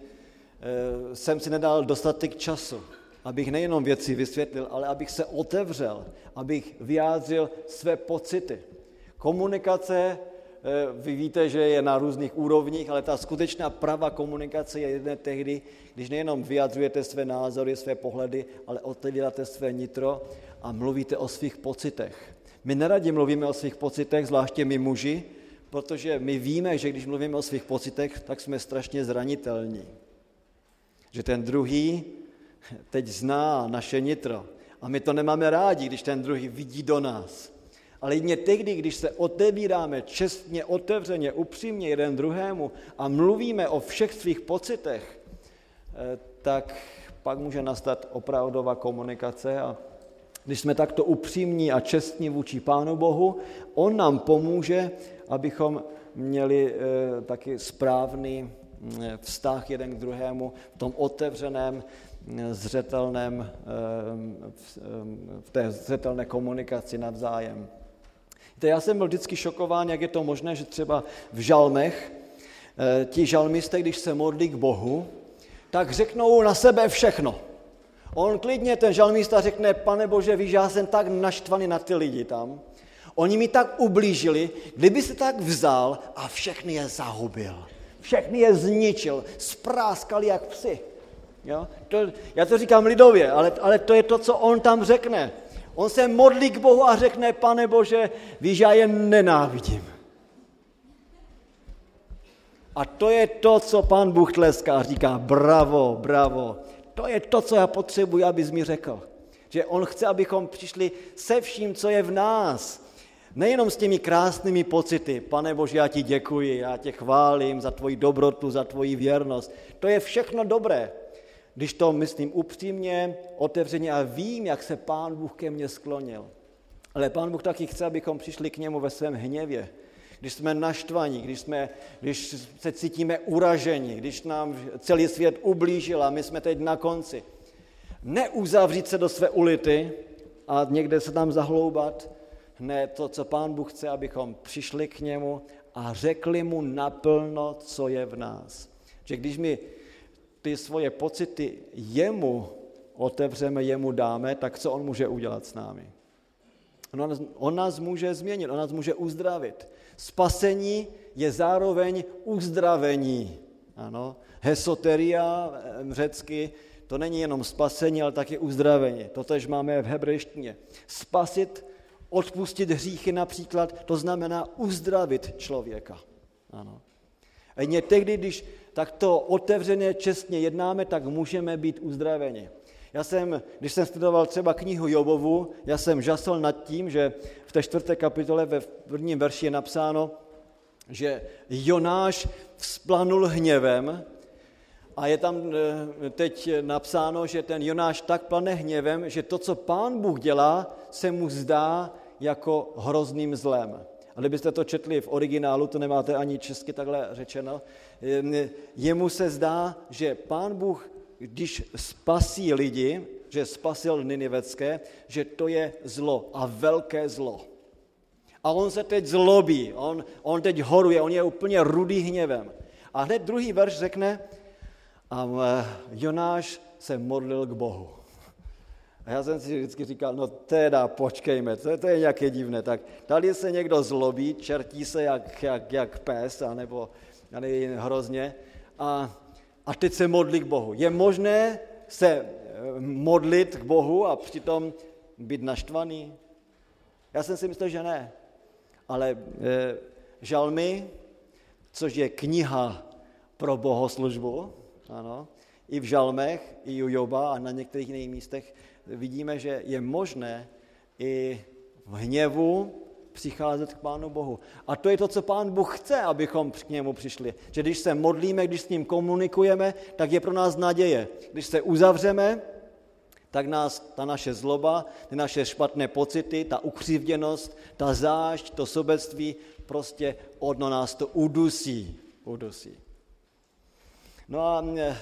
jsem si nedal dostatek času, abych nejenom věci vysvětlil, ale abych se otevřel, abych vyjádřil své pocity. Komunikace vy víte, že je na různých úrovních, ale ta skutečná pravá komunikace je jedné tehdy, když nejenom vyjadřujete své názory, své pohledy, ale otevíráte své nitro a mluvíte o svých pocitech. My neradi mluvíme o svých pocitech, zvláště my muži, protože my víme, že když mluvíme o svých pocitech, tak jsme strašně zranitelní. Že ten druhý teď zná naše nitro. A my to nemáme rádi, když ten druhý vidí do nás ale jedině tehdy, když se otevíráme čestně, otevřeně, upřímně jeden druhému a mluvíme o všech svých pocitech, eh, tak pak může nastat opravdová komunikace a když jsme takto upřímní a čestní vůči Pánu Bohu, On nám pomůže, abychom měli e, taky správný eh, vztah jeden k druhému v tom otevřeném, eh, zřetelném, v té zřetelné komunikaci navzájem. To já jsem byl vždycky šokován, jak je to možné, že třeba v žalmech ti žalmisté, když se modlí k Bohu, tak řeknou na sebe všechno. On klidně, ten žalmista řekne, pane Bože, víš, já jsem tak naštvaný na ty lidi tam. Oni mi tak ublížili, kdyby se tak vzal a všechny je zahubil. Všechny je zničil, spráskal jak psy. Jo? To, já to říkám lidově, ale, ale to je to, co on tam řekne. On se modlí k Bohu a řekne, pane Bože, víš, já je nenávidím. A to je to, co pán Bůh tleská a říká, bravo, bravo. To je to, co já potřebuji, abys mi řekl. Že on chce, abychom přišli se vším, co je v nás. Nejenom s těmi krásnými pocity. Pane Bože, já ti děkuji, já tě chválím za tvoji dobrotu, za tvoji věrnost. To je všechno dobré. Když to myslím upřímně, otevřeně a vím, jak se Pán Bůh ke mně sklonil. Ale Pán Bůh taky chce, abychom přišli k němu ve svém hněvě, když jsme naštvaní, když, jsme, když se cítíme uraženi, když nám celý svět ublížil a my jsme teď na konci. Neuzavřít se do své ulity a někde se tam zahloubat, ne to, co Pán Bůh chce, abychom přišli k němu a řekli mu naplno, co je v nás. Že když my ty svoje pocity jemu otevřeme, jemu dáme, tak co on může udělat s námi? On nás, on nás může změnit, on nás může uzdravit. Spasení je zároveň uzdravení. Ano. Hesoteria řecky, to není jenom spasení, ale taky uzdravení. To tež máme v hebrejštině. Spasit, odpustit hříchy například, to znamená uzdravit člověka. Ano. A jen tehdy, když takto otevřeně, čestně jednáme, tak můžeme být uzdraveni. Já jsem, když jsem studoval třeba knihu Jobovu, já jsem žasl nad tím, že v té čtvrté kapitole ve prvním verši je napsáno, že Jonáš vzplanul hněvem a je tam eh, teď napsáno, že ten Jonáš tak plane hněvem, že to, co pán Bůh dělá, se mu zdá jako hrozným zlem. A kdybyste to četli v originálu, to nemáte ani česky takhle řečeno, eh, jemu se zdá, že pán Bůh když spasí lidi, že spasil Ninivecké, že to je zlo a velké zlo. A on se teď zlobí, on, on teď horuje, on je úplně rudý hněvem. A hned druhý verš řekne, a Jonáš se modlil k Bohu. A já jsem si vždycky říkal, no teda počkejme, to, to je nějaké divné. Tak tady se někdo zlobí, čertí se jak, jak, jak pes, anebo nevím, hrozně. A a teď se modlí k Bohu. Je možné se eh, modlit k Bohu a přitom být naštvaný? Já jsem si myslel, že ne. Ale e, žalmy, což je kniha pro bohoslužbu, ano, i v žalmech, i u Joba a na některých jiných místech vidíme, že je možné i v hněvu přicházet k Pánu Bohu. A to je to, co Pán Bůh chce, abychom k němu přišli. Že když se modlíme, když s ním komunikujeme, tak je pro nás naděje. Když se uzavřeme, tak nás ta naše zloba, ty naše špatné pocity, ta ukřivděnost, ta zášť, to sobectví, prostě odno nás to udusí. udusí. No a e,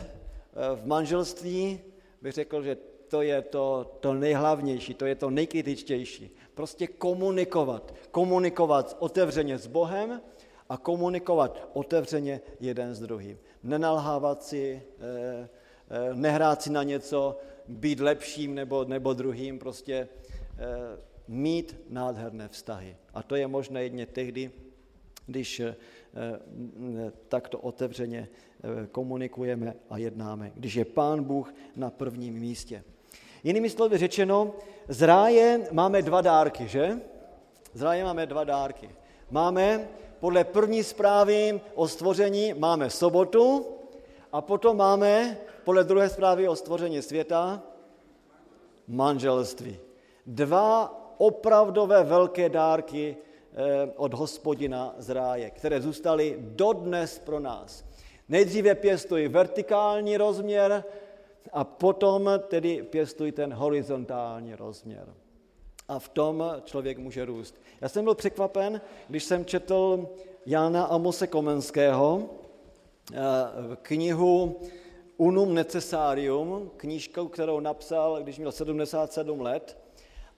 v manželství bych řekl, že to je to, to nejhlavnější, to je to nejkritičtější. Prostě komunikovat. Komunikovat otevřeně s Bohem a komunikovat otevřeně jeden s druhým. Nenalhávat si, eh, eh, nehrát si na něco, být lepším nebo, nebo druhým, prostě eh, mít nádherné vztahy. A to je možné jedně tehdy, když takto otevřeně komunikujeme a jednáme, když je Pán Bůh na prvním místě. Jinými slovy řečeno, z ráje máme dva dárky, že? Z ráje máme dva dárky. Máme podle první zprávy o stvoření máme sobotu a potom máme podle druhé zprávy o stvoření světa manželství. Dva opravdové velké dárky eh, od hospodina z ráje, které zůstaly dodnes pro nás. Nejdříve pěstují vertikální rozměr a potom tedy pěstuj ten horizontální rozměr. A v tom člověk může růst. Já jsem byl překvapen, když jsem četl Jana Amose Komenského, eh, knihu Unum Necessarium, knížku, kterou napsal, když měl 77 let.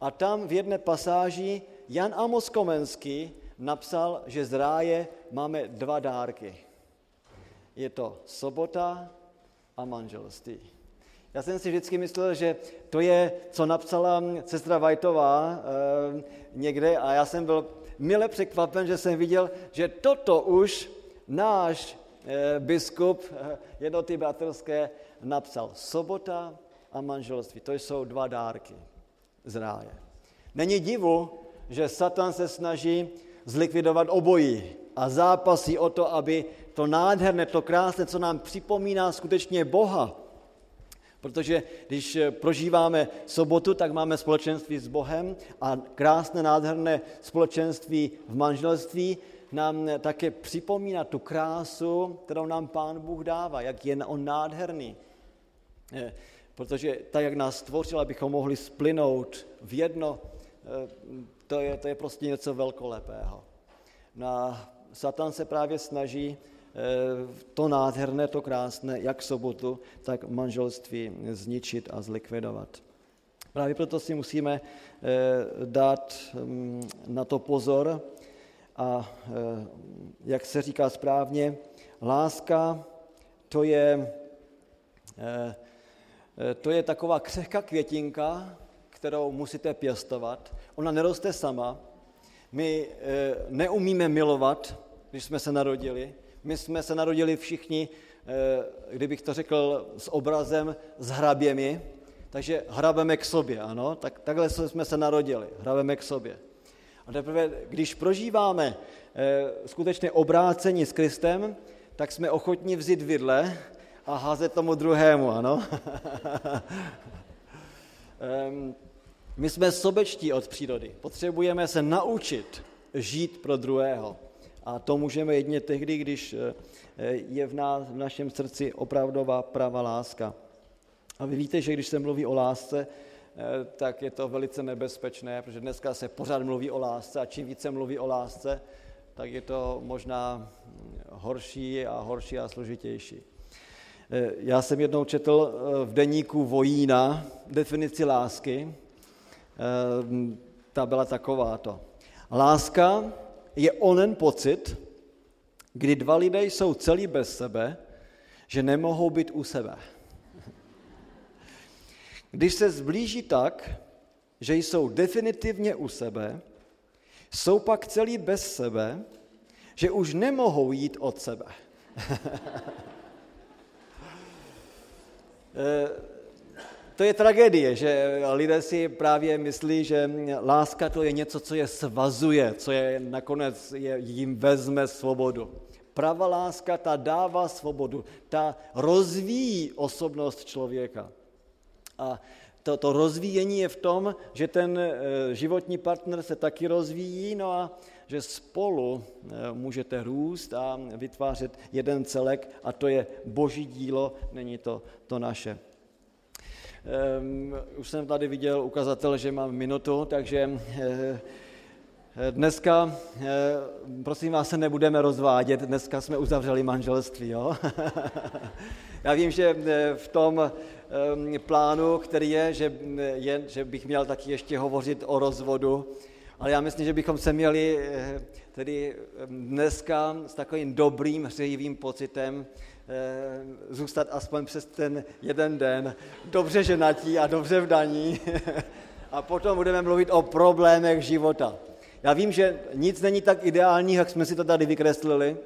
A tam v jedné pasáži Jan Amos Komenský napsal, že z ráje máme dva dárky. Je to sobota a manželství. Já jsem si vždycky myslel, že to je, co napsala sestra Vajtová e, někde a já jsem byl mile překvapen, že jsem viděl, že toto už náš e, biskup e, jednoty bratrské napsal. Sobota a manželství, to jsou dva dárky z ráje. Není divu, že Satan se snaží zlikvidovat obojí a zápasí o to, aby to nádherné, to krásné, co nám připomíná skutečně Boha, Protože když prožíváme sobotu, tak máme společenství s Bohem a krásné, nádherné společenství v manželství nám také připomíná tu krásu, kterou nám Pán Bůh dává, jak je on nádherný. Eh, protože tak, jak nás stvořil, abychom mohli splynout v jedno, eh, to je, to je prostě něco velkolepého. No a Satan se právě snaží eh, to nádherné, to krásné, jak sobotu, tak manželství zničit a zlikvidovat. Právě proto si musíme eh, dát mm, na to pozor a eh, jak se říká správně, láska to je, to je taková křehká květinka, kterou musíte pěstovat. Ona neroste sama. My eh, neumíme milovat, když jsme se narodili. My jsme se narodili všichni, eh, kdybych to řekl s obrazem, s hraběmi, takže hrabeme k sobě, ano, tak, takhle jsme se narodili, hrabeme k sobě. A teprve, když prožíváme e, skutečné obrácení s Kristem, tak jsme ochotní vzít vidle a házet tomu druhému, ano. [LAUGHS] My jsme sobečtí od přírody. Potřebujeme se naučit žít pro druhého. A to můžeme jedně tehdy, když eh, je v, nás, v našem srdci opravdová pravá láska. A vy víte, že když se mluví o lásce, eh, tak je to velice nebezpečné, protože dneska se pořád mluví o lásce a čím více mluví o lásce, tak je to možná horší a horší a složitější. Eh, já jsem jednou četl v deníku Vojína definici lásky ta byla takováto. Láska je onen pocit, kdy dva lidé jsou celý bez sebe, že nemohou být u sebe. Když se zblíží tak, že jsou definitivně u sebe, jsou pak celý bez sebe, že už nemohou jít od sebe. [LAUGHS] To je tragédie, že lidé si právě myslí, že láska to je něco, co je svazuje, co je nakonec je, jim vezme svobodu. Pravá láska, ta dává svobodu, ta rozvíjí osobnost člověka. A to, to rozvíjení je v tom, že ten e, životní partner se taky rozvíjí, no a že spolu e, můžete růst a vytvářet jeden celek a to je boží dílo, není to, to naše. Um, už jsem tady viděl ukazatel, že mám minutu, takže uh, Dneska, prosím vás, se nebudeme rozvádět, dneska jsme uzavřeli manželství. Jo? [LAUGHS] Já vím, že v tom plánu, který je že, je, že bych měl taky ještě hovořit o rozvodu, ale já myslím, že bychom se měli tedy dneska s takovým dobrým, hřejivým pocitem Eh, zůstat aspoň přes ten jeden den dobře ženatí a dobře vdaní [LAUGHS] a potom budeme mluvit o problémech života. Já vím, že nic není tak ideální, jak jsme si to tady vykreslili.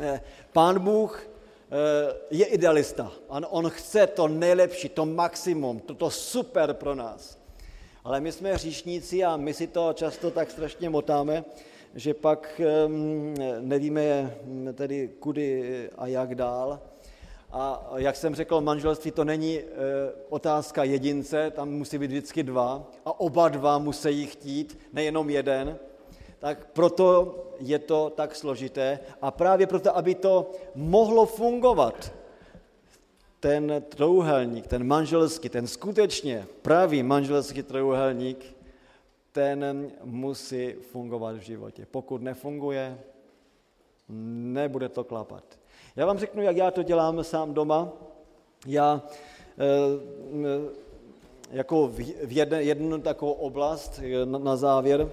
Eh, Pán Bůh eh, je idealista. On, on chce to nejlepší, to maximum, toto super pro nás. Ale my jsme hříšníci a my si to často tak strašně motáme, že pak nevíme tedy kudy a jak dál. A jak jsem řekl, manželství to není e, otázka jedince, tam musí být vždycky dva a oba dva musí chtít, nejenom jeden. Tak proto je to tak složité a právě proto, aby to mohlo fungovat, ten trouhelník, ten manželský, ten skutečně pravý manželský trouhelník ten musí fungovat v životě. Pokud nefunguje, nebude to klapat. Já vám řeknu, jak já to dělám sám doma. Já e, jako v jednu, jednu takovou oblast na, na závěr.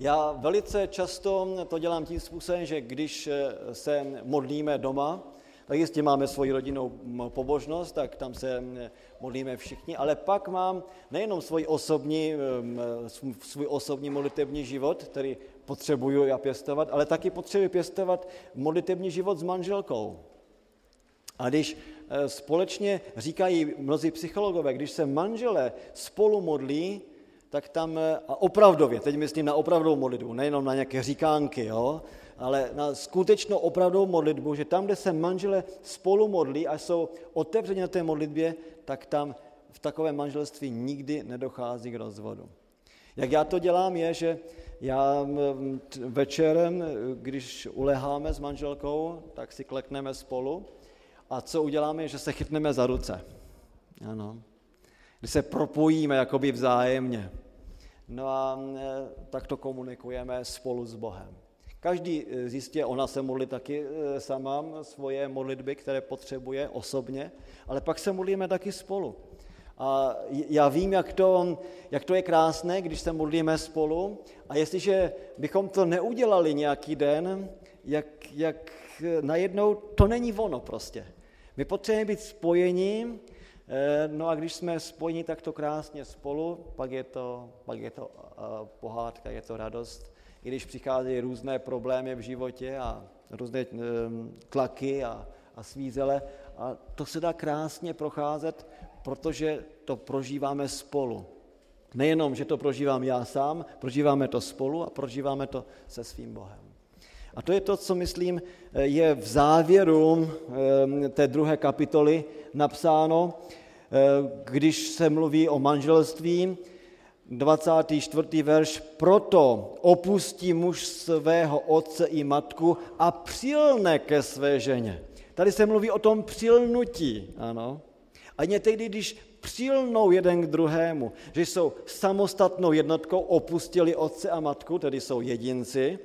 Já velice často to dělám tím způsobem, že když eh, se modlíme doma, tak jistě máme svoji rodinnou pobožnost, tak tam se modlíme všichni, ale pak mám nejenom svůj osobní, svůj osobní modlitební život, který potřebuju já pěstovat, ale taky potřebuji pěstovat modlitební život s manželkou. A když e, společně říkají mnozí psychologové, když se manželé spolu modlí, tak tam, e, a opravdově, teď myslím na opravdovou modlitbu, nejenom na nějaké říkánky, jo, ale na skutečnou opravdovou modlitbu, že tam, kde se manžele spolu modlí a jsou otevřeni na té modlitbě, tak tam v takovém manželství nikdy nedochází k rozvodu. Jak já to dělám, je, že já večerem, když uleháme s manželkou, tak si klekneme spolu a co uděláme, je, že se chytneme za ruce. Ano. Když se propojíme jakoby vzájemně. No a tak to komunikujeme spolu s Bohem. Každý eh, zjistě, ona se modlí taky eh, sama svoje modlitby, které potřebuje osobně, ale pak se modlíme taky spolu. A já vím, jak to, jak to je krásné, když se modlíme spolu a jestliže bychom to neudělali nějaký den, jak, jak eh, najednou to není ono prostě. My potřebujeme být spojení, no a když jsme spojení takto krásně spolu, pak je to, pak je to pohádka, je to radost i když přicházejí různé problémy v životě a různé tlaky a, a svízele. A to se dá krásně procházet, protože to prožíváme spolu. Nejenom, že to prožívám já sám, prožíváme to spolu a prožíváme to se svým Bohem. A to je to, co myslím, je v závěru té druhé kapitoly napsáno, když se mluví o manželství, 24. verš, proto opustí muž svého otce i matku a přilne ke své ženě. Tady se mluví o tom přilnutí, ano. A někdy, když přilnou jeden k druhému, že jsou samostatnou jednotkou, opustili otce a matku, tedy jsou jedinci,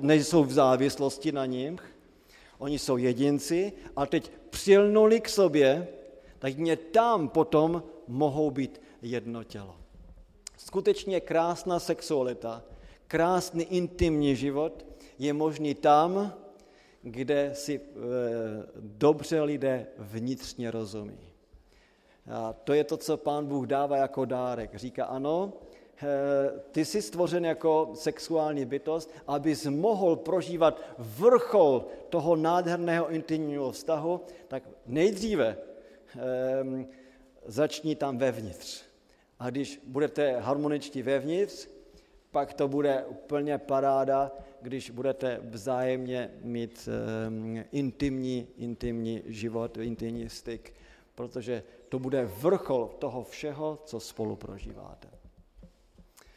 nejsou v závislosti na nich, oni jsou jedinci a teď přilnuli k sobě, tak mě tam potom mohou být jedno tělo. Skutečně krásná sexualita, krásný intimní život je možný tam, kde si e, dobře lidé vnitřně rozumí. A to je to, co pán Bůh dává jako dárek. Říká, ano, e, ty jsi stvořen jako sexuální bytost, abys mohl prožívat vrchol toho nádherného intimního vztahu, tak nejdříve e, začni tam vevnitř. A když budete harmoničtí vevnitř, pak to bude úplně paráda, když budete vzájemně mít um, intimní, intimní život, intimní styk, protože to bude vrchol toho všeho, co spolu prožíváte.